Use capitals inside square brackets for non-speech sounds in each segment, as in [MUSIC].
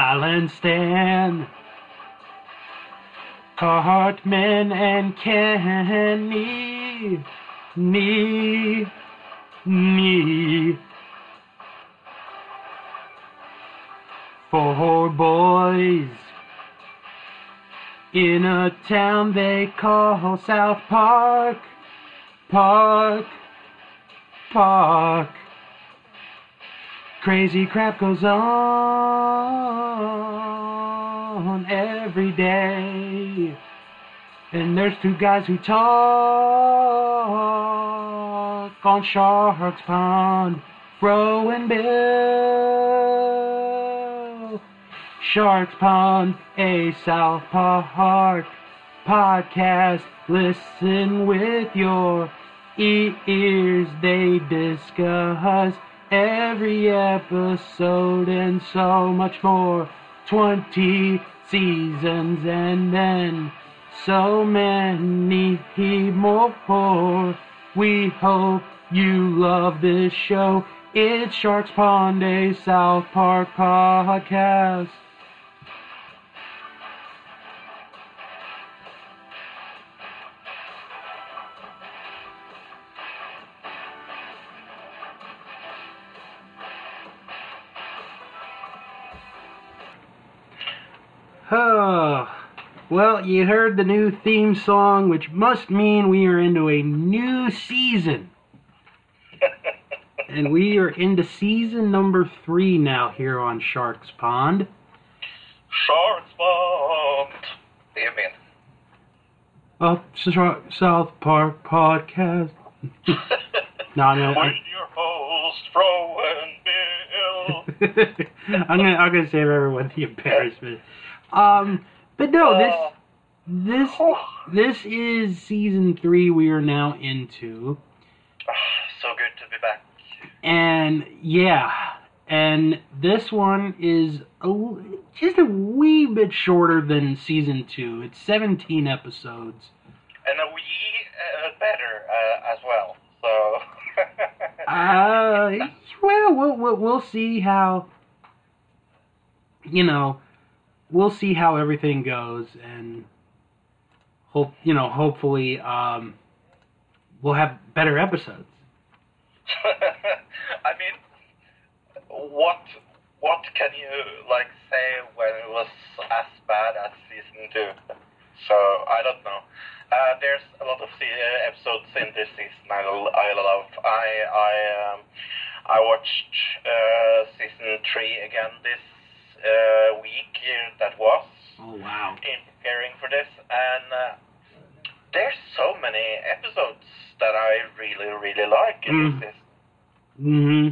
Colin Stan, Cartman and Kenny, me, me. Four boys in a town they call South Park, Park, Park. Crazy crap goes on every day. And there's two guys who talk on Stark's Pond, Fro and Bill. Stark's Pond, a South Park podcast. Listen with your ears. They discuss every episode and so much more. 20 seasons and then so many more. We hope you love this show. It's Stark's Pond, a South Park podcast. Oh, well, you heard the new theme song, which must mean we are into a new season. and we are into season number three now here on Stark's Pond. Stark's Pond. Är min. Up South Park podcast. [LAUGHS] no, no, With your host, Fro and Bill. [LAUGHS] I'm gonna I'm gonna save everyone the embarrassment. Um, but no, this Uh, this oh, this is season three. We are now into, so good to be back. and yeah, and this one is a, just a wee bit shorter than season two. It's 17 episodes. And a wee uh, better uh, as well. So. [LAUGHS] Uh, we'll we'll we'll see how. You know, we'll see how everything goes, and hope you know. Hopefully, um, we'll have better episodes. [LAUGHS] I mean, what what can you like say when it was as bad as season two? So I don't know. Uh, there's a lot of uh, episodes in this season I, I love. I I um, I watched uh, season three again this uh, week that was Oh wow! in preparing for this, and uh, there's so many episodes that I really really like in Mm. this. hmm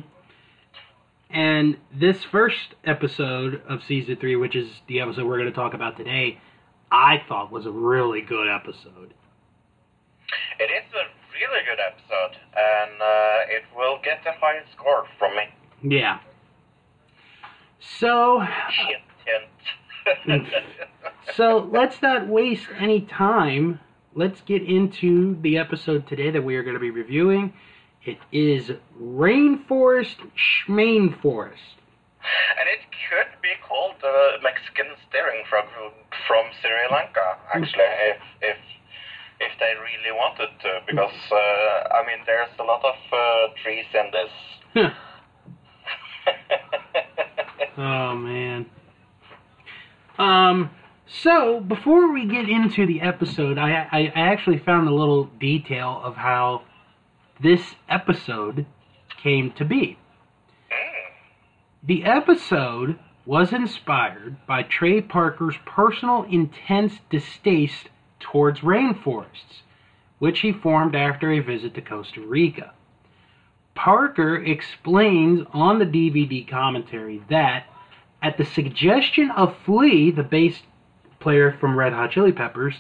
And this first episode of season three, which is the episode we're going to talk about today, I thought was a really good episode. It is a really good episode, and uh, it will get the highest score from me. Yeah. So, so [LAUGHS] let's not waste any time. Let's get into the episode today that we are going to be reviewing. It is Rainforest Schmainforest. and it could be called the Mexican steering from from Sri Lanka, actually, if if if they really wanted to, because uh, I mean, there's a lot of uh, trees in this. [LAUGHS] Oh man. Um. So before we get into the episode, I, I I actually found a little detail of how this episode came to be. The episode was inspired by Trey Parker's personal intense distaste towards rainforests, which he formed after a visit to Costa Rica. Parker explains on the DVD commentary that, at the suggestion of Flea, the bass player from Red Hot Chili Peppers,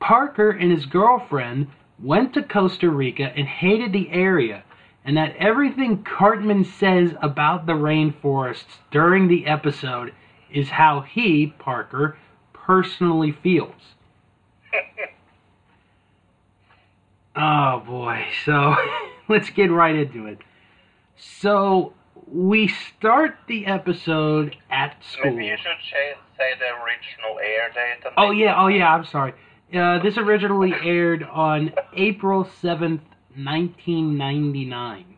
Parker and his girlfriend went to Costa Rica and hated the area, and that everything Cartman says about the rainforests during the episode is how he, Parker, personally feels. [LAUGHS] Oh boy, so [LAUGHS] [LAUGHS] let's get right into it. So, we start the episode at school. Maybe you should say, say the original air date. Oh yeah, oh yeah. I'm sorry. Uh, this originally [LAUGHS] aired on April seventh, nineteen ninety nine,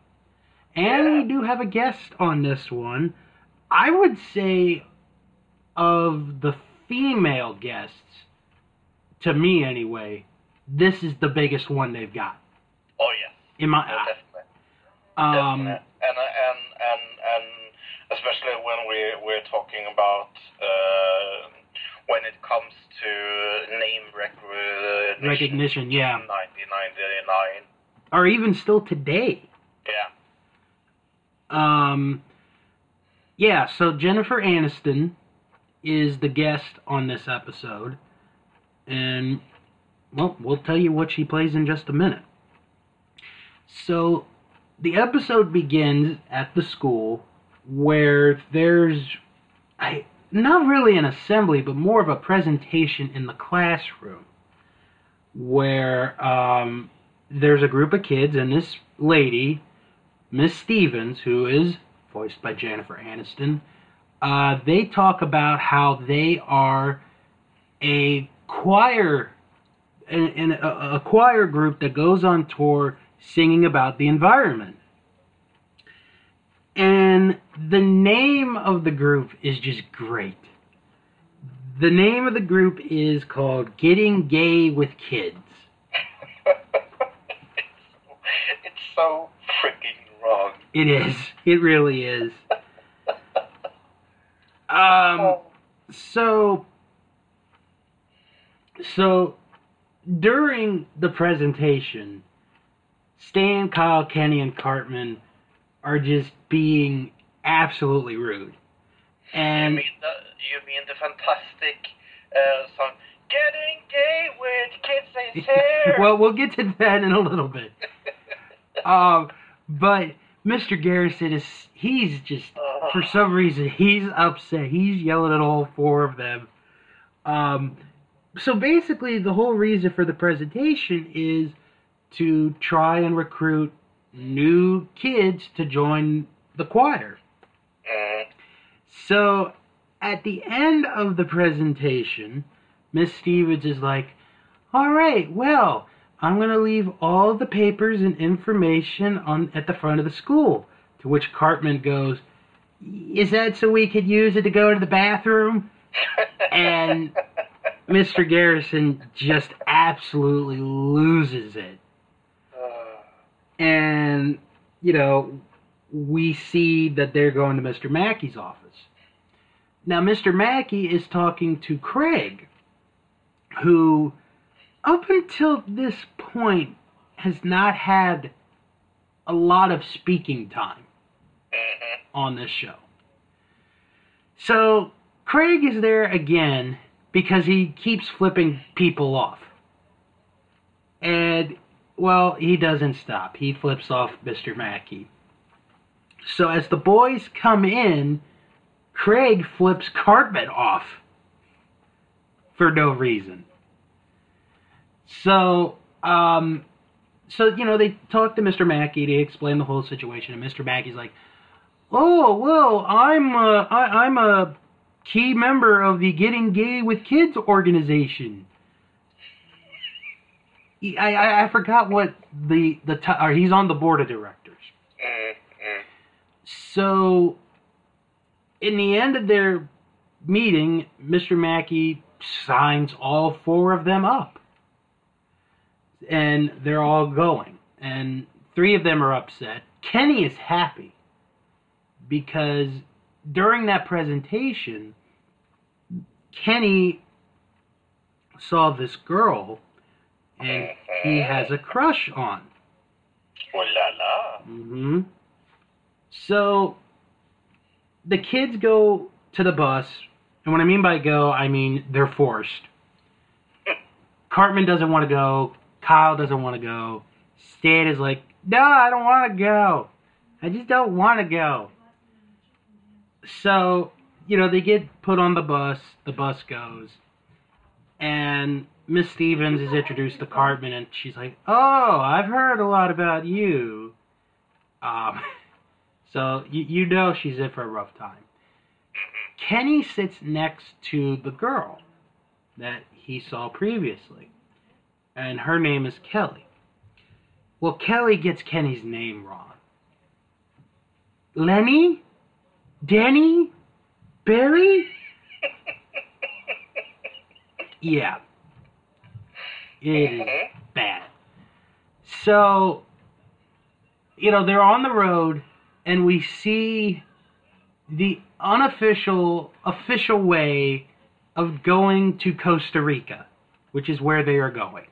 and Yeah. we do have a guest on this one. I would say, of the female guests, to me anyway, this is the biggest one they've got. In my no, definitely. um, definitely. And and and and especially when we we're talking about uh, when it comes to name recognition. recognition, yeah, 1999. or even still today. Yeah. Um, yeah, so Jennifer Aniston is the guest on this episode. And, well, we'll tell you what she plays in just a minute. So, the episode begins at the school where there's I, not really an assembly, but more of a presentation in the classroom where um, there's a group of kids and this lady Miss Stevens, who is voiced by Jennifer Aniston, uh, they talk about how they are a choir, an, an, a, a choir group that goes on tour singing about the environment. And the name of the group is just great. The name of the group is called Getting Gay with Kids. [LAUGHS] it's so freaking wrong. It is. It really is. Um. So. So, during the presentation, Stan, Kyle, Kenny, and Cartman are just being absolutely rude. you And mean the you mean the fantastic uh, song "Getting Gay with Kids is [LAUGHS] Here"? well, we'll get to that in a little bit. [LAUGHS] Um, but Mr. Garrison is he's just for some reason he's upset. He's yelling at all four of them. Um, so basically, the whole reason for the presentation is to try and recruit new kids to join the choir. Mm, So at the end of the presentation, Miss Stevens is like, "All right, well, I'm going to leave all the papers and information on at the front of the school." To which Cartman goes, "Is that so we could use it to go to the bathroom?" And [LAUGHS] Mr. Garrison just absolutely loses it. And, you know, we see that they're going to Mr. Mackey's office. Now, Mr. Mackey is talking to Craig, who, up until this point, has not had a lot of speaking time mhm. on this show. So, Craig is there again because he keeps flipping people off. And, well, he doesn't stop. He flips off Mr. Mackey. So, as the boys come in, Craig flips Cartman off for no reason. So, um, so you know, they talk to Mr. Mackey to explain the whole situation, and Mr. Mackey's like, "Oh, well, I'm uh, I, I'm a key member of the Getting Gay with Kids organization." He- I, I, I forgot what the the t- or he's on the board of directors. Mm, mm. So, in the end of their meeting, Mr. Mackey signs all four of them up. And they're all going. And three of them are upset. Kenny is happy because during that presentation, Kenny saw this girl and he has a crush on. La la. hmm So the kids go to the bus, and what I mean by go, I mean they're forced. [LAUGHS] Cartman doesn't want to go. Kyle doesn't want to go. Stan is like, no, I don't want to go. I just don't want to go. So, you know, they get put on the bus. The bus goes. And Miss Stevens is introduced to Cartman, and she's like, oh, I've heard a lot about you. Um, [LAUGHS] So you, you know she's in for a rough time. Kenny sits next to the girl that he saw previously, and her name is Kelly. Well, Kelly gets Kenny's name wrong. Lenny? Danny? Barry? [LAUGHS] Yeah. It is mm-hmm. bad. So, you know, they're on the road, and we see the unofficial, official way of going to Costa Rica, which is where they are going.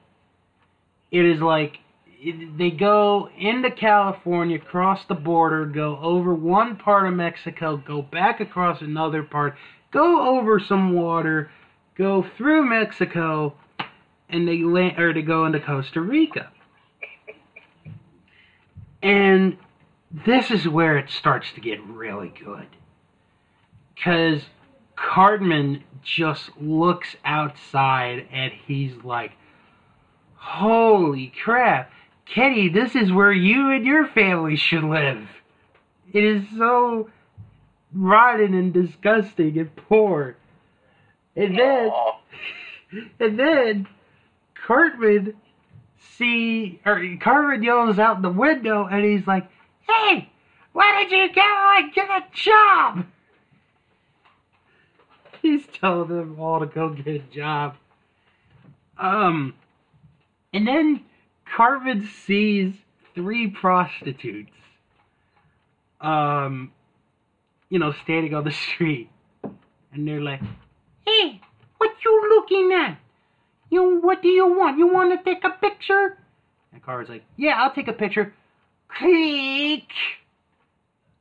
It is like it, they go into California, cross the border, go over one part of Mexico, go back across another part, go over some water, go through Mexico, and they land or to go into Costa Rica. And this is where it starts to get really good. Because Cartman just looks outside and he's like, Holy crap. Kenny, this is where you and your family should live. It is so rotten and disgusting and poor. And then, [LAUGHS] and then, Cartman see, or Cartman yells out the window, and he's like, "Hey, why did you go and get a job?" [LAUGHS] He's telling them all to go get a job. Um, and then Cartman sees three prostitutes. Um, you know, standing on the [LAUGHS] street, and they're like, "Hey, what you looking at? You, what do you want? You want to take a picture?" And Cartman's like, "Yeah, I'll take a picture." Click.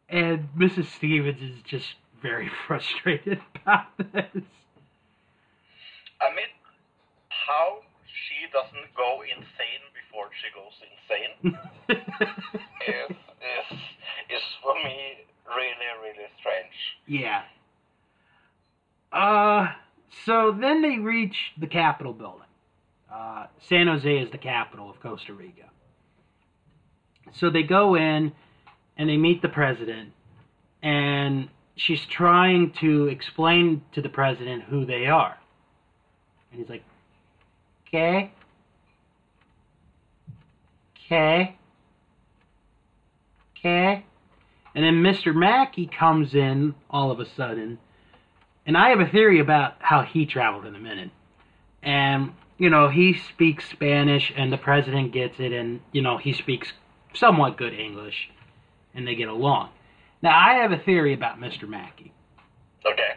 And Mrs. Stevens is just very [LAUGHS] frustrated about this. I mean, how she doesn't go insane before she goes insane [LAUGHS] is is is for me really really strange. Yeah. Uh, so then they reach the Capitol building. Uh, San Jose is the capital of Costa Rica. So they go in and they meet the president, and she's trying to explain to the president who they are. And he's like, okay. Okay. Okay. And then Mr. Mackey comes in all of a sudden. And I have a theory about how he traveled in a minute. And, you know, he speaks Spanish and the president gets it and, you know, he speaks somewhat good English and they get along. Now, I have a theory about Mr. Mackey Okay.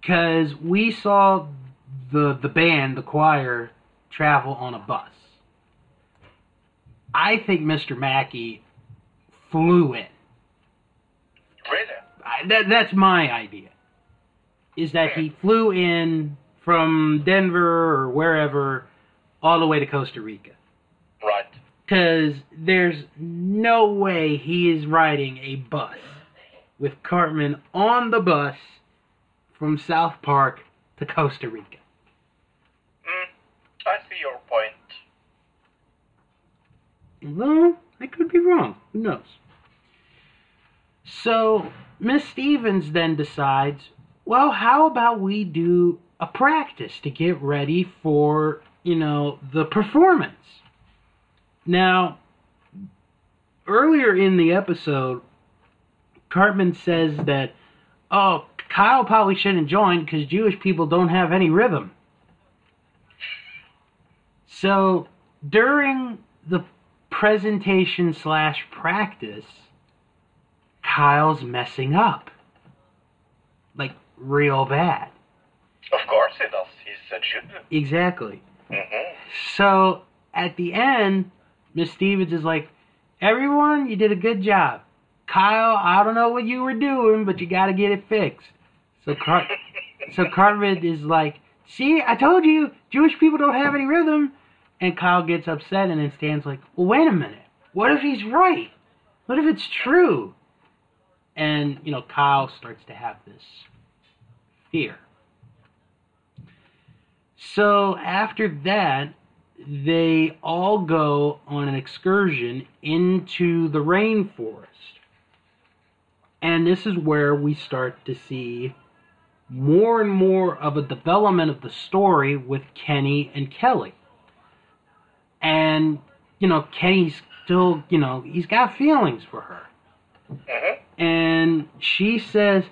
because we saw the the band, the choir, travel on a bus. I think Mr. Mackey flew in. Really? I, that that's my idea. Is that he flew in from Denver or wherever all the way to Costa Rica. Right. Because there's no way he is riding a bus with Cartman on the bus from South Park to Costa Rica. Mm, I see your point. Well, I could be wrong. Who knows? So, Miss Stevens then decides, well, how about we do a practice to get ready for, you know, the performance? Now, earlier in the episode, Cartman says that, oh, Kyle probably shouldn't join because Jewish people don't have any rhythm. So, during the presentation slash practice, Kyle's messing up. Real bad. Of course he does. He's a Jew. Exactly. Mm-hmm. So, at the end, Miss Stevens is like, Everyone, you did a good job. Kyle, I don't know what you were doing, but you gotta get it fixed. So, Car- [LAUGHS] so Cartman is like, See, I told you, Jewish people don't have any rhythm. And Kyle gets upset, and then Stan's like, Well, wait a minute. What if he's right? What if it's true? And, you know, Kyle starts to have this fear. So after that, they all go on an excursion into the rainforest. And this is where we start to see more and more of a development of the story with Kenny and Kelly. And, you know, Kenny's still, you know, he's got feelings for her. Mm-hmm. And she says,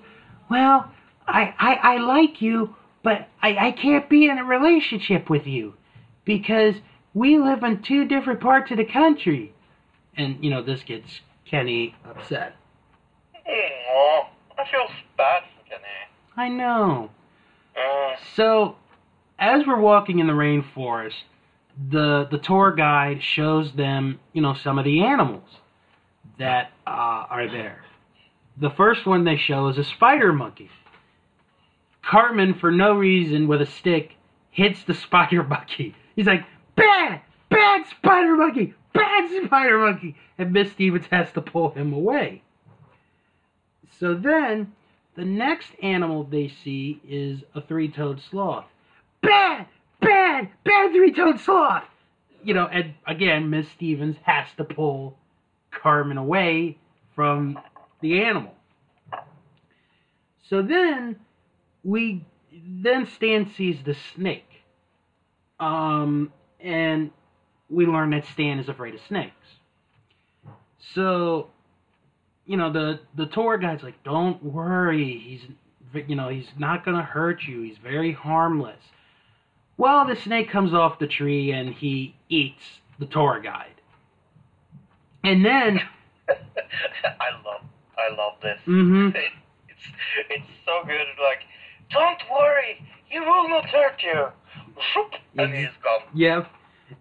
Well, I, I, I like you, but I, I can't be in a relationship with you because we live in two different parts of the country. And, you know, this gets Kenny upset. Oh, I feel bad for Kenny. I know. Uh, So, as we're walking in the rainforest, the the tour guide shows them, you know, some of the animals that uh, are there. The first one they show is a spider monkey. Cartman, for no reason, with a stick, hits the spider [LAUGHS] monkey. He's like, "Bad, bad spider monkey, bad spider monkey," and Miss Stevens has to pull him away. So then, the next animal they see is a three-toed sloth. Bad, bad, bad three-toed sloth. You know, and again, Miss Stevens has to pull Cartman away from the animal. So then we then Stan sees the snake. Um and we learn that Stan is afraid of snakes. So you know the the tour guide's like don't worry he's you know he's not going to hurt you he's very harmless well the snake comes off the tree and he eats the tour guide and then [LAUGHS] I love, I love this. mhm [LAUGHS] It's, it's so good. Like, don't worry, he will not hurt you. And he's gone. Yep.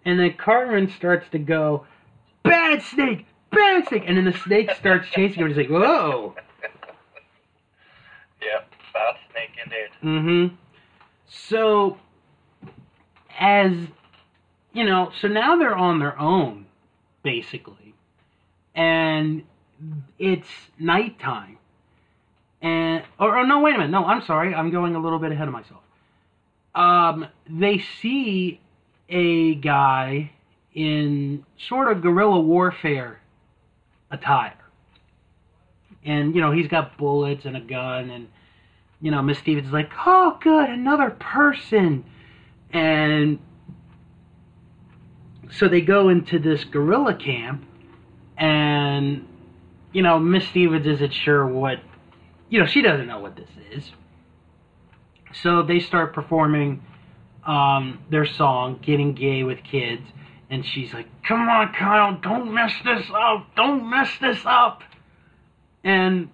And then Cartman starts to go, bad snake, bad snake. And then the snake starts [LAUGHS] chasing him. He's like, whoa. [LAUGHS] Yeah, bad snake indeed. Mm-hmm. So, as, you know, so now they're on their own, basically. And it's nighttime. And, or, or no, wait a minute. No, I'm sorry. I'm going a little bit ahead of myself. Um, they see a guy in sort of guerrilla warfare attire. And, you know, he's got bullets and a gun, and, you know, Miss Stevens is like, oh, good, another person. And so they go into this guerrilla camp, and, you know, Miss Stevens isn't sure what, you know, she doesn't know what this is. So they start performing um, their song, Getting Gay with Kids. And she's like, Come on, Kyle, don't mess this up. Don't mess this up. And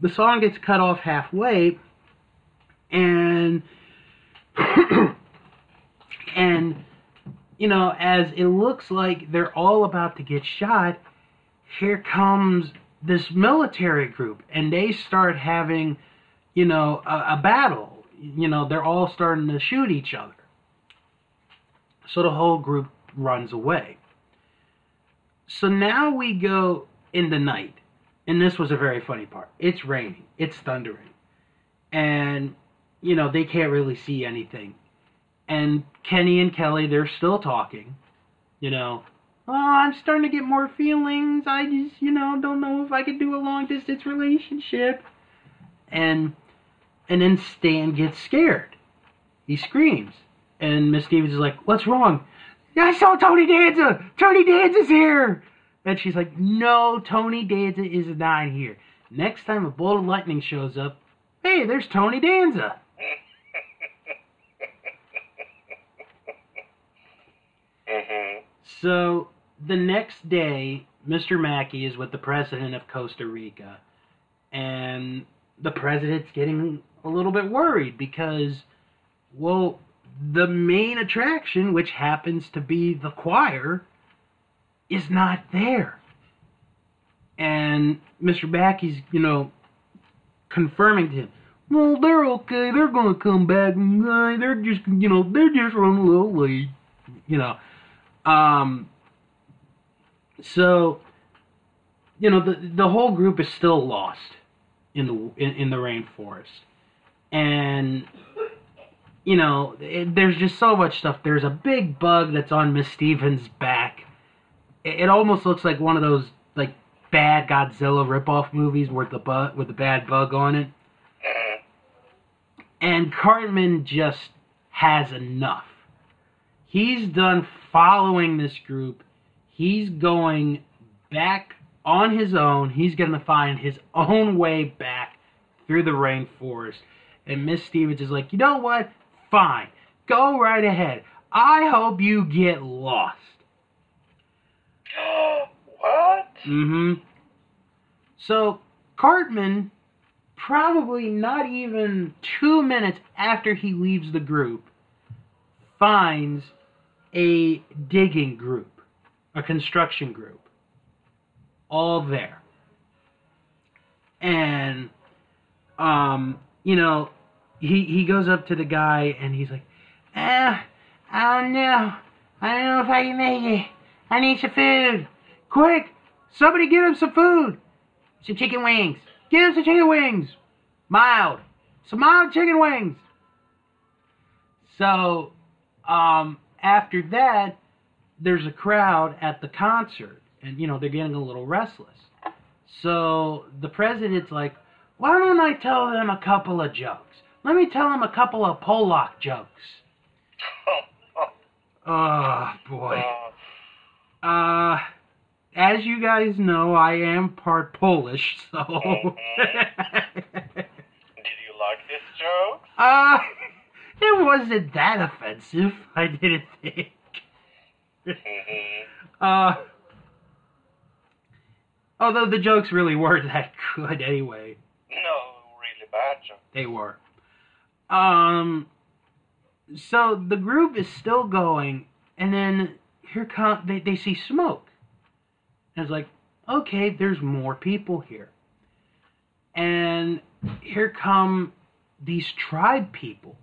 the song gets cut off halfway. And, [COUGHS] and, you know, as it looks like they're all about to get shot, here comes this military group. And they start having, you know, a, a battle. You know, they're all starting to shoot each other. So the whole group runs away. So now we go in the night. And this was a very funny part. It's raining, it's thundering. And, you know, they can't really see anything. And Kenny and Kelly, they're still talking. You know, oh, I'm starting to get more feelings. I just, you know, don't know if I could do a long distance relationship. And and then Stan gets scared. He screams. And Miss Stevens is like, What's wrong? I saw Tony Danza! Tony Danza's here! And she's like, No, Tony Danza is not here. Next time a bolt of lightning shows up, hey, there's Tony Danza. [LAUGHS] So the next day, Mr. Mackey is with the president of Costa Rica, and the president's getting a little bit worried because, well, the main attraction, which happens to be the choir, is not there. And Mr. Mackey's, you know, confirming to him, well, they're okay. They're to come back. Uh, They're just, you know, they're just running a little late. You know, um, so, you know, the the whole group is still lost in the in, in the rainforest, and you know, it, there's just so much stuff. There's a big bug that's on Miss Stevens' back. It, it almost looks like one of those like bad Godzilla ripoff movies with the bug with the bad bug on it. And Cartman just has enough. He's done following this group. He's going back on his own. He's going to find his own way back through the rainforest. And Miss Stevens is like, you know what? Fine. Go right ahead. I hope you get lost. [GASPS] what? Mm-hmm. So Cartman, probably not even two minutes after he leaves the group, finds a digging group, a construction group, all there. And, um, you know, he he goes up to the guy and he's like, eh, I don't know. I don't know if I can make it. I need some food. Quick! Somebody get him some food! Some chicken wings. Get him some chicken wings! Mild. Some mild chicken wings! So, um, after that, there's a crowd at the concert, and, you know, they're getting a little restless. So, the president's like, why don't I tell them a couple of jokes? Let me tell them a couple of Polak jokes. Oh, [LAUGHS] boy. Uh, Uh, as you guys know, I am part Polish, so. Mhm. [LAUGHS] did you like this joke? uh, it wasn't that offensive, [LAUGHS] I didn't think. Mhm. [LAUGHS] Uh, although the jokes really weren't [LAUGHS] that good anyway. No, really bad joke. They were. Um, so the group is still going, and then here come they, they see smoke. And it's like, okay, there's more people here. And here come these tribe people.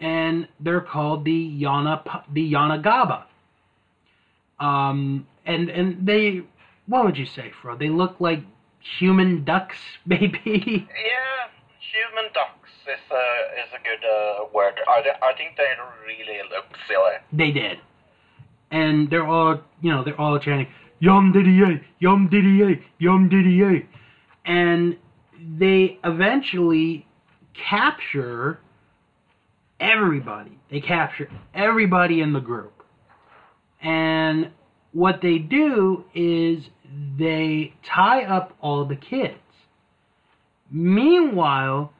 And they're called the Yana the Yanagaba. Um and and they what would you say, Fro? They look like human ducks, [LAUGHS] maybe? Yeah, human ducks is a is a good uh, word. I, I think they really look silly. They did. And they're all, you know, they're all chanting, Yum diddy yay, yum diddy yay, yum diddy yay. And they eventually capture everybody. They capture everybody in the group. And what they do is they tie up all the kids. Meanwhile,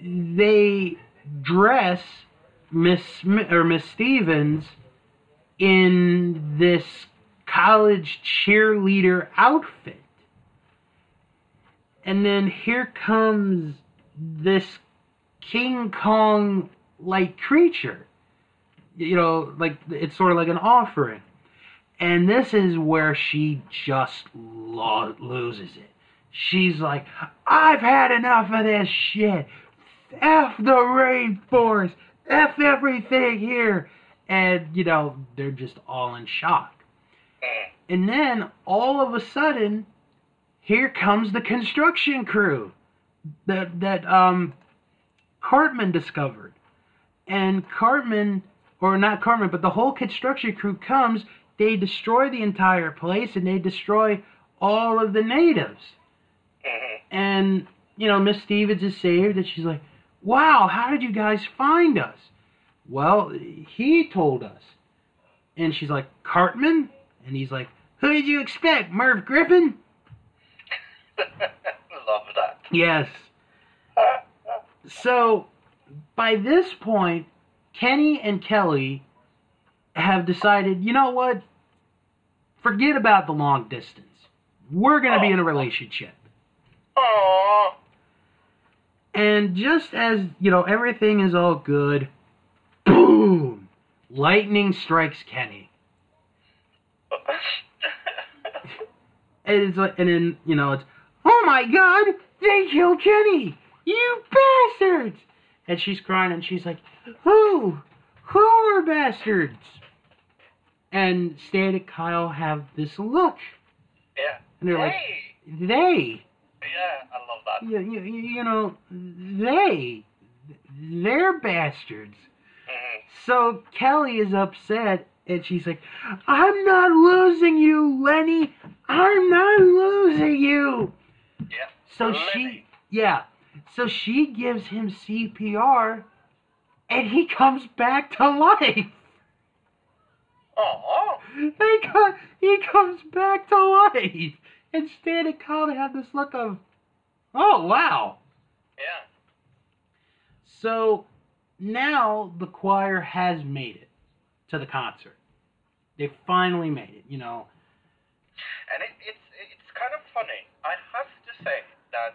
they dress Miss or Miss Stevens in this college cheerleader outfit. And then here comes this King Kong like creature. You know, like it's sort of like an offering. And this is where she just lo- loses it. She's like, I've had enough of this shit. F the rainforest. F everything here. And, you know, they're just all in shock. Mm. And then all of a sudden, here comes the construction crew that that um Cartman discovered. And Cartman or not Cartman, but the whole construction crew comes, they destroy the entire place and they destroy all of the natives. Mhm. And, you know, Miss Stevens is saved and she's like, Wow, how did you guys find us? Well, he told us. And she's like, Cartman? And he's like, Who did you expect? Merv Griffin? [LAUGHS] Love that. Yes. [LAUGHS] So, by this point, Kenny and Kelly have decided, you know what? Forget about the long distance. We're going to be in a oh. relationship. Aww. And just as, you know, everything is all good, boom! Lightning strikes Kenny. [LAUGHS] And it's like, and then, you know, it's, oh my god, they killed Kenny! You bastards! And she's crying and she's like, who? Who are bastards? And Stan and Kyle have this look. yeah. And they're like, they. Yeah, I love that. You, you, you know, they. They're bastards. Mhm. So Kelly is upset and she's like, I'm not losing you, Lenny. I'm not losing you. Yes. So Living. she, yeah. So she gives him CPR, and he comes back to life. Oh, He, co- he comes back to life. And Stan and Colin have this look of, oh, wow. yeah. So now the choir has made it to the concert. They finally made it, you know. And it, it's it's kind of funny. I have to say that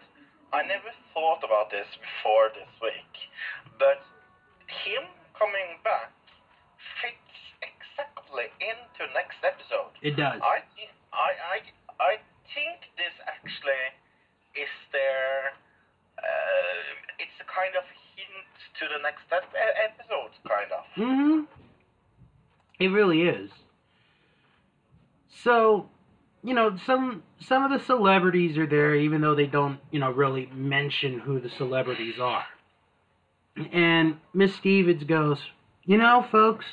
I never thought about this before this week, but him coming back fits exactly into next episode. It does. I I I I think this actually is their. Uh, it's a kind of hint to the next ep- episode, kind of. hmm It really is. So, you know, some some of the celebrities are there, even though they don't, you know, really mention who the celebrities are. And Miss Stevens goes, you know, folks,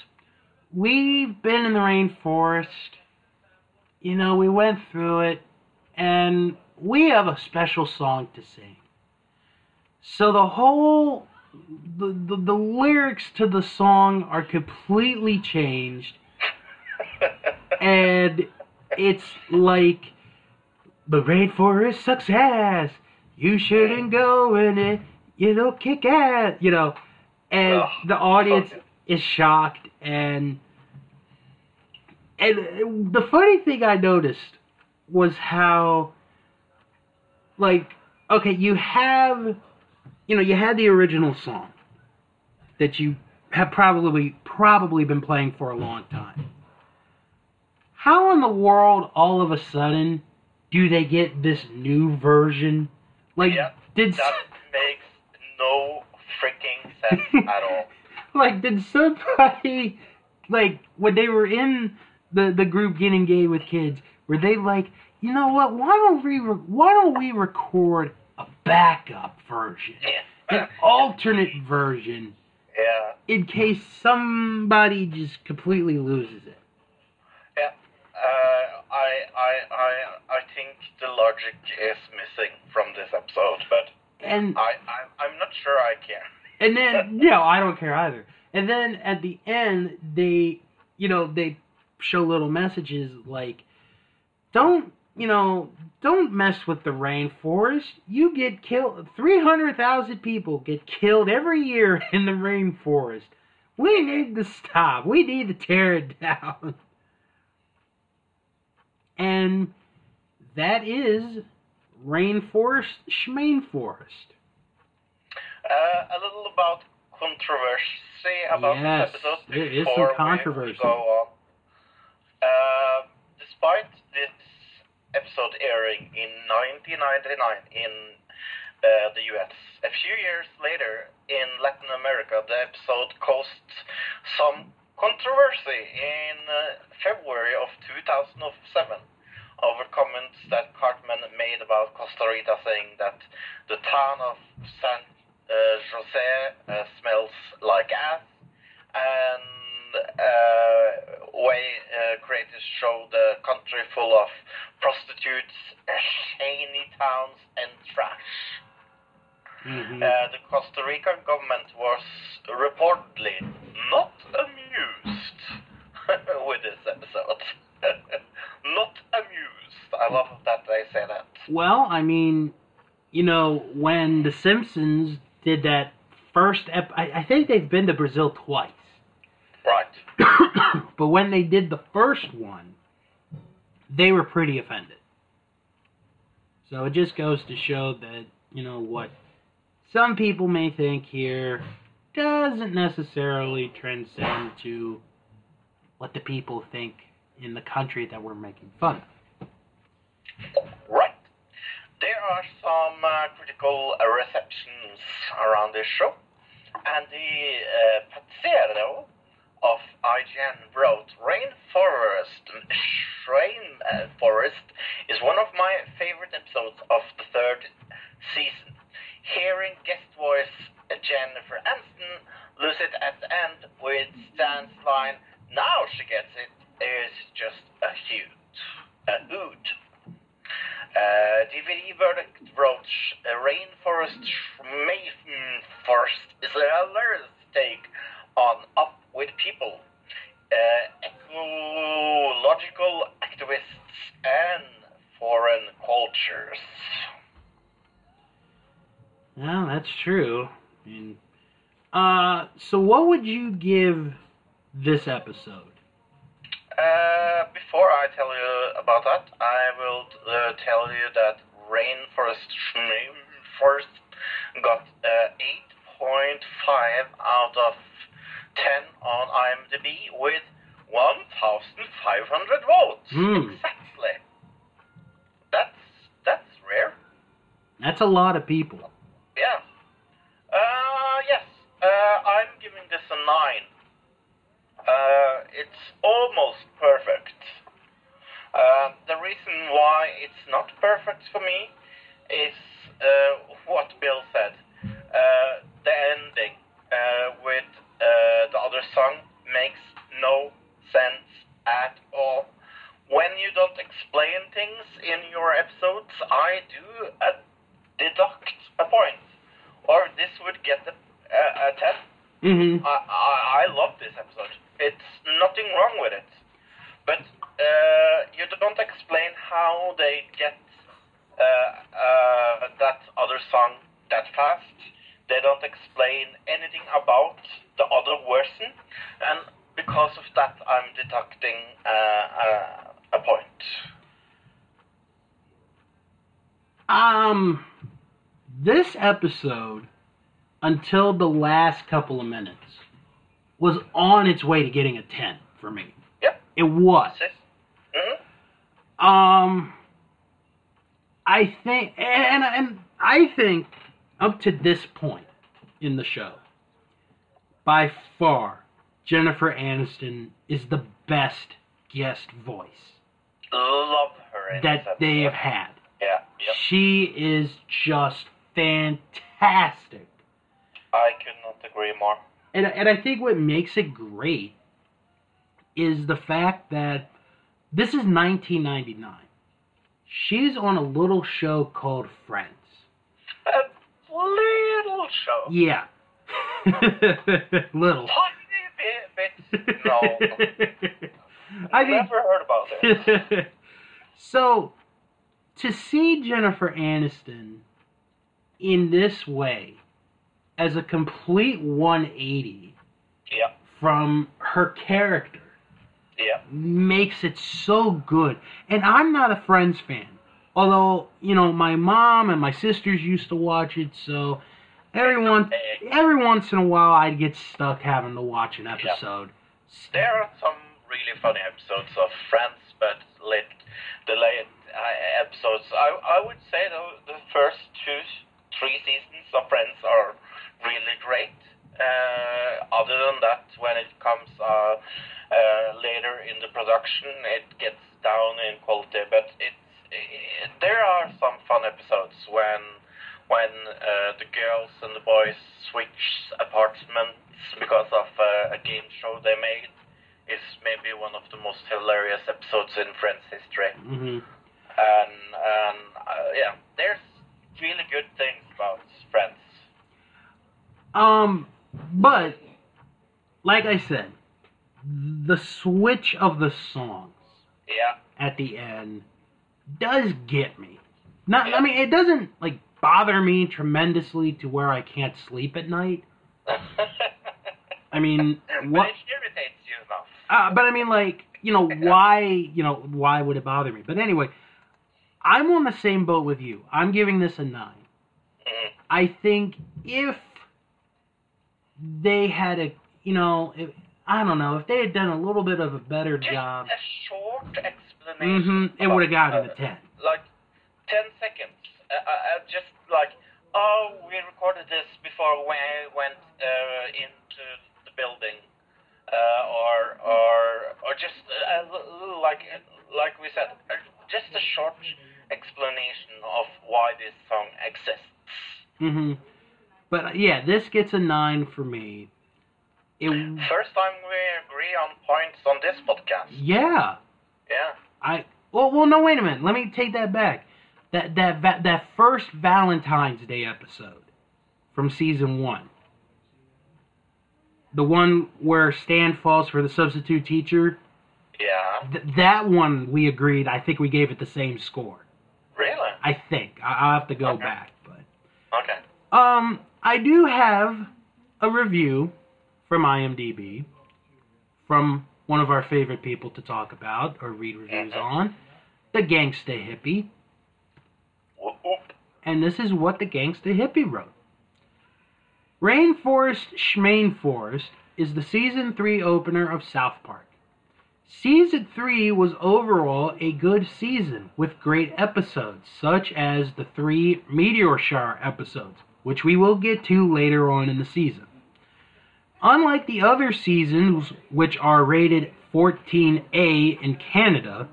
we've been in the rainforest. You know, we went through it, and we have a special song to sing. So the whole the, the, the lyrics to the song are completely changed [LAUGHS] and it's like the rainforest sucks ass you shouldn't go in it. It'll kick ass you know. And Ugh, the audience is shocked and and the funny thing i noticed was how like okay you have you know, you had the original song that you have probably probably been playing for a long time. How in the world all of a sudden do they get this new version? Like Yeah, did that makes no freaking [LAUGHS] sense at all. like did somebody like when they were in the the group getting gay with kids were they like you know what why don't we re- why don't we record a backup version an [LAUGHS] alternate version Yeah, in case somebody just completely loses it yeah. Uh, I, I, I, I think the logic is missing from this episode, but and I, I, I'm not sure I care. [LAUGHS] And then, know, I don't care either. And then at the end, they, you know, they show little messages like, don't, you know, don't mess with the rainforest. You get killed. 300,000 people get killed every year [LAUGHS] in the rainforest. We need to stop. We need to tear it [LAUGHS] down. And that is Rainforest Schmainforest. Uh, a little about controversy about Yes, this episode there is some controversy. go on. Uh, despite this episode airing in 1999 in uh, the US, a few years later in Latin America, the episode caused some controversy in uh, February of 2007 over comments that Cartman made about Costa Rica saying that the town of San uh, Jose uh, smells like ass, and uh, way uh, creators show the country full of prostitutes, [LAUGHS] shiny towns, and trash. Mhm. Uh, the Costa Rican government was reportedly not amused [LAUGHS] with this episode. [LAUGHS] not amused. I love that they say that. Well, I mean, you know, when The Simpsons did that first ep- I, I think they've been to Brazil twice. Right. [COUGHS] but when they did the first one, they were pretty offended. So it just goes to show that, you know, what some people may think here doesn't necessarily transcend to what the people think in the country that we're making fun of. Right. There are some uh, critical uh, receptions around this show, and the uh, Pazzero of IGN wrote Rainforest Rainforest is one of my favorite episodes of the third season. Hearing guest voice Jennifer Aniston lose it at the end with Stan's line, now she gets it, is just a hoot. A hoot. Uh, DVD verdict wrote Rainforest Forest is a hilarious take on Up with People, uh, ecological activists, and foreign cultures. Well, that's true. I mean, uh, so what would you give this episode? Uh, before I tell you about that, I will uh, tell you that Rainforest Forest got uh, 8.5 out of 10 on IMDb with 1,500 votes. Hmm. Exactly. That's that's rare. That's a lot of people. Yeah. Uh, yes. Uh, I'm giving this a nine. Uh, it's almost perfect. Uh, the reason why it's not perfect for me is uh, Mm-hmm. I, I, I love this episode. It's nothing wrong with it. But uh, you don't explain how they get uh, uh, that other song that fast. They don't explain anything about the other version. And because of that, I'm deducting uh, uh, a point. Um, this episode, until the last couple of minutes, was on its way to getting a 10 for me. Yep. It was. That's it. hmm Um, I think, and and I think up to this point in the show, by far, Jennifer Aniston is the best guest voice Love her that they have had. Yeah. Yep. She is just fantastic. I could not agree more. And, and I think what makes it great is the fact that this is 1999. She's on a little show called Friends. A little show. Yeah. [LAUGHS] little. Tiny bit. No. [LAUGHS] I mean, Never heard about it. [LAUGHS] so to see Jennifer Aniston in this way as a complete 180 Yeah. from her character Yeah. makes it so good. And I'm not a Friends fan. Although, you know, my mom and my sisters used to watch it, so every once, every once in a while I'd get stuck having to watch an episode. There are some really funny episodes of Friends, but late, the late uh, episodes. I I would say though the first two, three seasons of Friends are really great. Uh, other than that, when it comes uh, uh, later in the production, it gets down in quality. But it's it, there are some fun episodes when when uh, the girls and the boys switch apartments because of uh, a game show they made is maybe one of the most hilarious episodes in Friends history. hmm And and uh, yeah, there's really good things about Friends. Um, but like I said, the switch of the songs Yeah. at the end does get me. Not, I mean, it doesn't like bother me tremendously to where I can't sleep at night. [LAUGHS] I mean, But what? it irritates you enough. Uh, but I mean, like, you know, why? You know, why would it bother me? But anyway, I'm on the same boat with you. I'm giving this a nine. Mhm. I think if they had a, you know, I don't know, if they had done a little bit of a better Just job, a short explanation. hmm it would have gotten uh, a ten. like 10 seconds. Uh, uh, uh, just like, oh, we recorded this before we went uh, into the building. Uh, or, or, or just uh, like, like we said, just a short explanation of why this song exists. hmm But uh, yeah, this gets a nine for me. It, First time we agree on points on this podcast. yeah, Yeah. I. Well, well, no, wait a minute. Let me take that back. that that that first Valentine's Day episode from season one. The one where Stan falls for the substitute teacher. Yeah. Th- that one we agreed. I think we gave it the same score. Really? I think I- I'll have to go Okay. back, but Okay. um, I do have a review from IMDb from one of our favorite people to talk about or read reviews Mhm. on, the Gangsta Hippie. And this is what the Gangsta Hippie wrote. Rainforest Schmainforest is the season 3 opener of South Park. Season 3 was overall a good season with great episodes, such as the three Meteor Shower episodes, which we will get to later on in the season. Unlike the other seasons, which are rated 14A in Canada,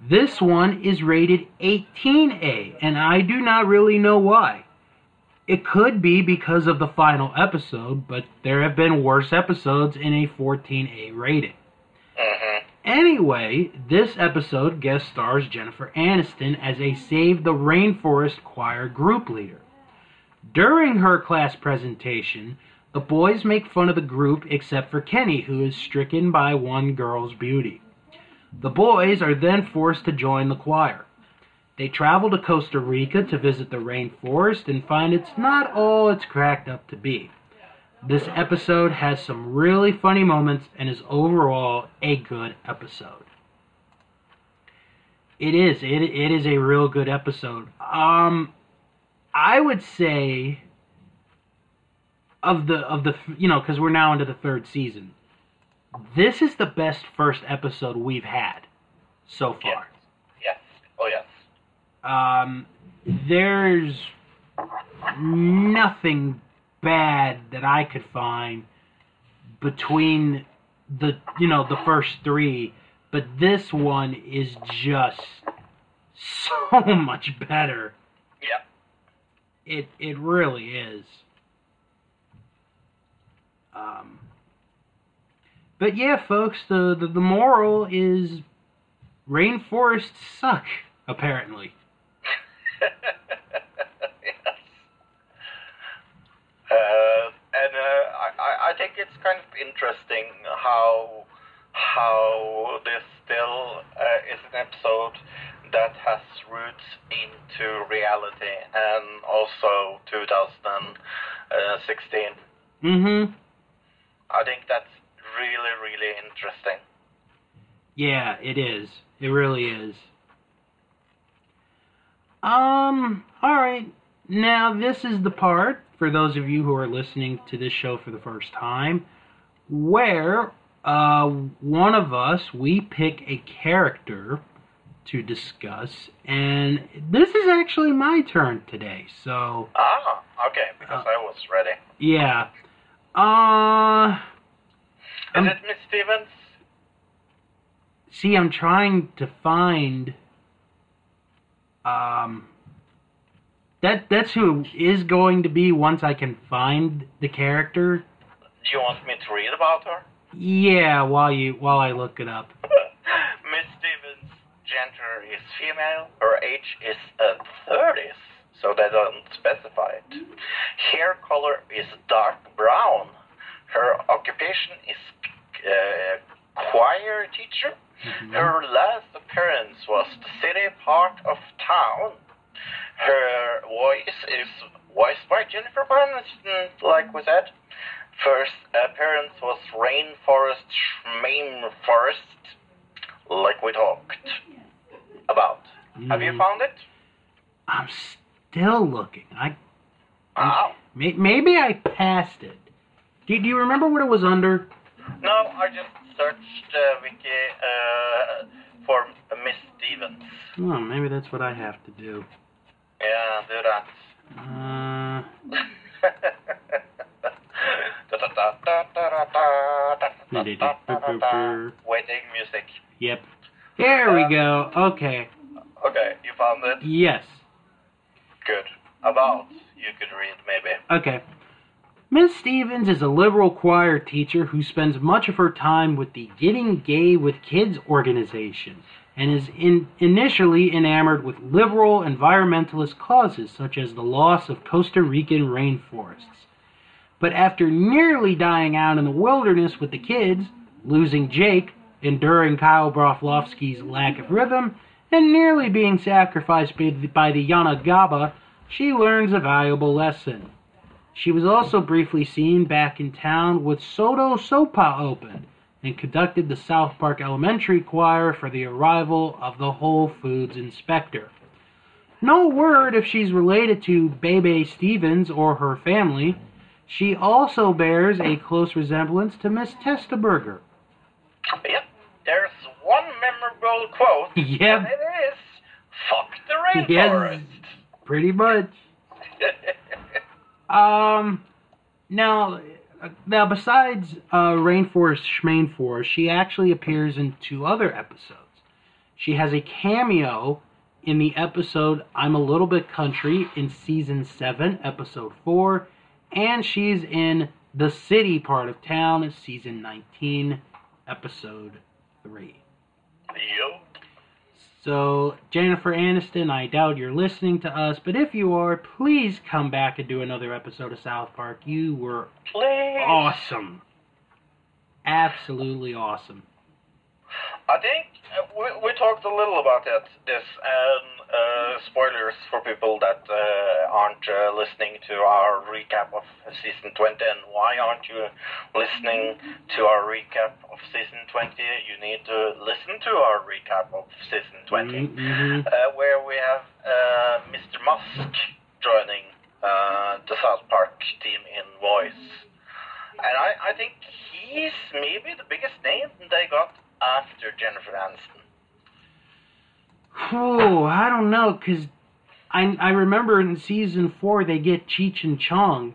this one is rated 18A, and I do not really know why. It could be because of the final episode, but there have been worse episodes in a 14A rating. Mhm. Anyway, this episode guest stars Jennifer Aniston as a Save the Rainforest Choir group leader. During her class presentation, the boys make fun of the group except for Kenny, who is stricken by one girl's beauty. The boys are then forced to join the choir. They travel to Costa Rica to visit the rainforest and find it's not all it's cracked up to be. This episode has some really funny moments and is overall a good episode. It is. It, it is a real good episode. Um, I would say of the of the you know because we're now into the third season. This is the best first episode we've had so far. Yes. Oh yes. Um, there's nothing bad that I could find between the you know the first three, but this one is just [LAUGHS] so much better. Yeah. It it really is. Um, but yeah, folks, the, the the moral is rainforests suck. Apparently. [LAUGHS] Uh, and uh, I, I- I think it's kind of interesting how how this still uh, is an episode that has roots into reality and also 2016. mm-hmm. I think that's really really interesting. Yeah, it is. It really is. Um, alright. Now, this is the part, for those of you who are listening to this show for the first time, where uh, one of us, we pick a character to discuss, and this is actually my turn today, so, Ah, okay, because Uh, I was ready. yeah. Uh, Is um, it Miss Stevens? see, I'm trying to find. Um, that that's who is going to be once I can find the character. Do you want me to read about her? Yeah, while you while I look it up. [LAUGHS] Gender is female. Her age is uh, 30s, so they don't specify it. Hair color is dark brown. Her occupation is uh, choir teacher. Mhm. Her last appearance was the city part of town. Her voice is voiced by Jennifer Aniston, like we said. First appearance was Rainforest Schmainforest, like we talked about. Have you Mm, found it? I'm still looking. I Ah, may, maybe I passed it. Do, do you remember what it was under? no, I just searched uh, Wiki uh, for Miss Stevens. Oh, maybe that's what I have to do. Yeah, do that. Uh, [LAUGHS] [LAUGHS] Waiting music. yep. There we uh, go. Okay. Okay, you found it? Yes. Good. About, you could read maybe. Okay. Miss Stevens is a liberal choir teacher who spends much of her time with the Getting Gay with Kids organization. and is in, initially enamored with liberal environmentalist causes such as the loss of Costa Rican rainforests. But after nearly dying out in the wilderness with the kids, losing Jake, enduring Kyle Broflovsky's lack of rhythm, and nearly being sacrificed by the, Yanagaba, she learns a valuable lesson. She was also briefly seen back in town with SoDoSoPa open and conducted the South Park Elementary Choir for the arrival of the Whole Foods inspector. No word if she's related to Bebe Stevens or her family. She also bears a close resemblance to Miss Testaburger. Yep, there's one memorable quote. [LAUGHS] Yep. And it is, fuck the Yes. rainforest. Pretty much. [LAUGHS] Um, now, now besides uh, Rainforest Schmainforest, she actually appears in two other episodes. She has a cameo in the episode "I'm a Little Bit Country" in season seven, episode four, and she's in the city part of town, season nineteen, episode three. Yup. So, Jennifer Aniston, I doubt you're listening to us, but if you are, please come back and do another episode of South Park. You were Please. awesome. Absolutely awesome. I think uh, we, we talked a little about that, this, and uh, spoilers for people that uh, aren't uh, listening to our recap of season 20. And why aren't you listening to our recap of season 20? You need to listen to our recap of season 20, Mhm. uh, where we have uh, Mr. Musk joining uh, the South Park team in voice. And I, I think he's maybe the biggest name they got after Jennifer Aniston. Oh, I don't know, because I, I remember in season four they get Cheech and Chong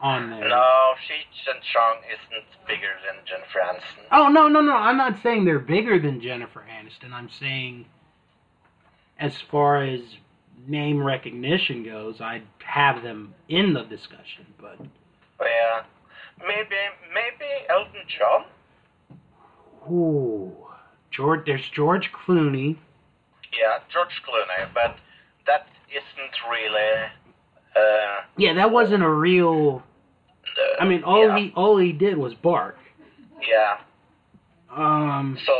on there. No, Cheech and Chong isn't bigger than Jennifer Aniston. Oh, no, no, no. I'm not saying they're bigger than Jennifer Aniston. I'm saying, as far as name recognition goes, I'd have them in the discussion, but. Oh, yeah, maybe maybe Elton John. Ooh. George, there's George Clooney. Yeah, George Clooney, but that isn't really. Uh, Yeah, that wasn't a real. the, I mean, all yeah, he all he did was bark. Yeah. Um. So,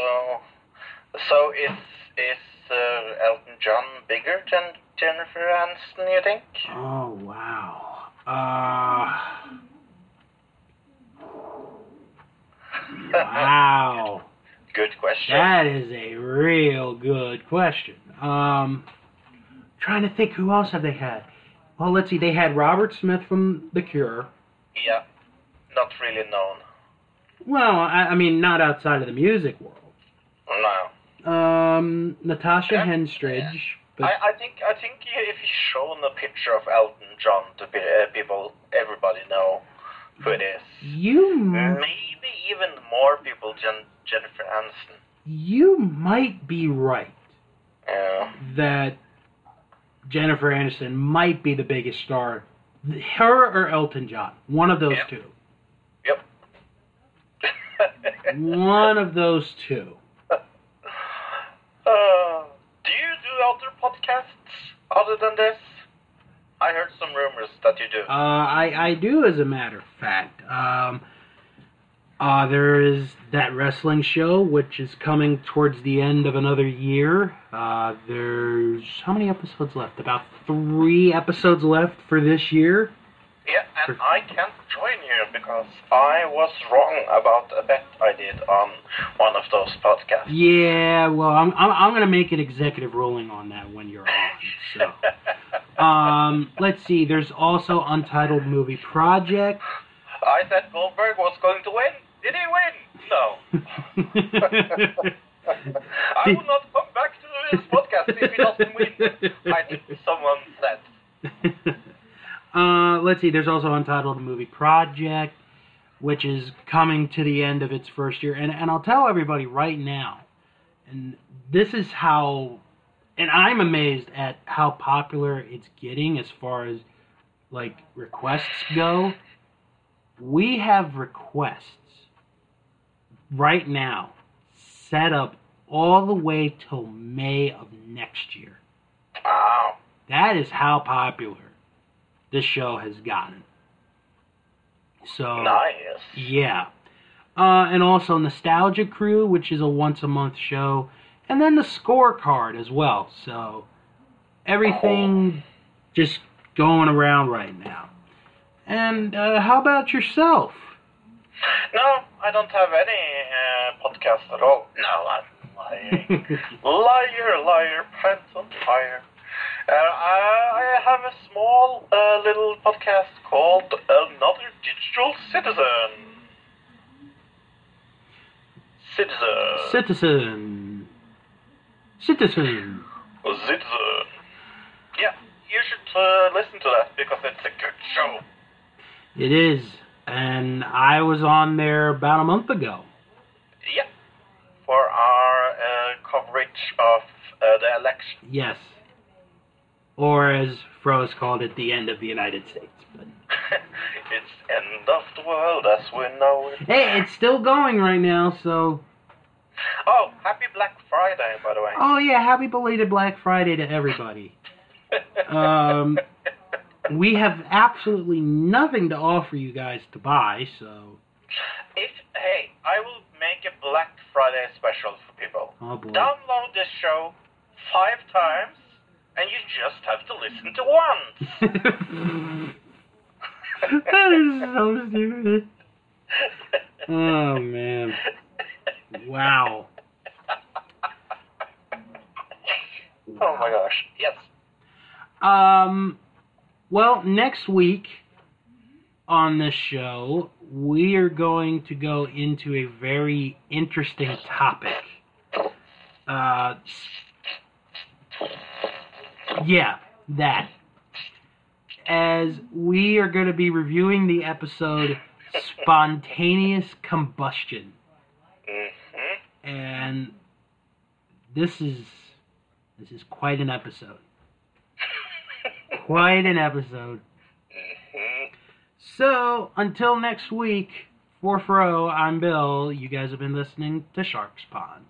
so is is uh, Elton John bigger than Jennifer Aniston? You think? Oh wow. Uh. [LAUGHS] Wow. Good question. That is a real good question. Um, trying to think who else have they had? Well, let's see. They had Robert Smith from The Cure. Yeah, not really known. Well, I, I mean, not outside of the music world. No. Um, Natasha Yeah. Henstridge. But I, I think I think if you shown a picture of Elton John to pe- uh, people, everybody know who it is. you Maybe even more people than Jennifer Aniston. you might be right Yeah. that Jennifer Aniston might be the biggest star. Her or Elton John. One of those Yeah. two. Yep. One of those two. Uh, do you do other podcasts other than this? I heard some rumors that you do. Uh, I, I do, as a matter of fact. Um, uh, there is that wrestling show, which is coming towards the end of another year. Uh, there's how many episodes left? About three episodes left for this year. yeah, and I can't join you because I was wrong about a bet I did on one of those podcasts. Yeah, well, I'm, I'm, I'm going to make an executive ruling on that when you're on. So, [LAUGHS] um, let's see. There's also Untitled Movie Project. I said Goldberg was going to win. Did he win? No. [LAUGHS] I will not come back to this podcast if he doesn't win. I think someone said. [LAUGHS] uh, let's see. There's also Untitled Movie Project, which is coming to the end of its first year, and and I'll tell everybody right now, and this is how, and I'm amazed at how popular it's getting as far as like requests go. We have requests right now set up all the way till May of next year. Wow. That is how popular this show has gotten. So Nice. yeah. Uh, and also Nostalgia Crew, which is a once a month show, and then the scorecard as well. So everything just going around right now. And uh, how about yourself? No, I don't have any podcast at all. No, I'm lying. [LAUGHS] liar, liar, pants on fire. Uh, I, I have a small uh, little podcast called Another Digital Citizen. Citizen. Citizen. Citizen. Citizen. Yeah, you should uh, listen to that because it's a good show. It is. And I was on there about a month ago. Yeah. For our uh, coverage of uh, the election. Yes. Or as Froze called it, the end of the United States. But [LAUGHS] it's end of the world as we know it. hey, it's still going right now, so Oh, happy Black Friday, by the way. oh yeah, happy belated Black Friday to everybody. Um, [LAUGHS] We have absolutely nothing to offer you guys to buy, so if hey, I will make a Black Friday special for people. oh. Download this show five times, and you just have to listen to once. [LAUGHS] [LAUGHS] that is so stupid. Oh man. Wow. Oh my gosh. Yes. Um, well, next week on this show, we are going to go into a very interesting topic. Uh, yeah, that. As we are going to be reviewing the episode Spontaneous Combustion. hmm And this is this is quite an episode. [LAUGHS] Quite an episode. So, until next week, for Fro, I'm Bill. You guys have been listening to Stark's Pond.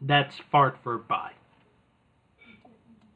That's fart for bye.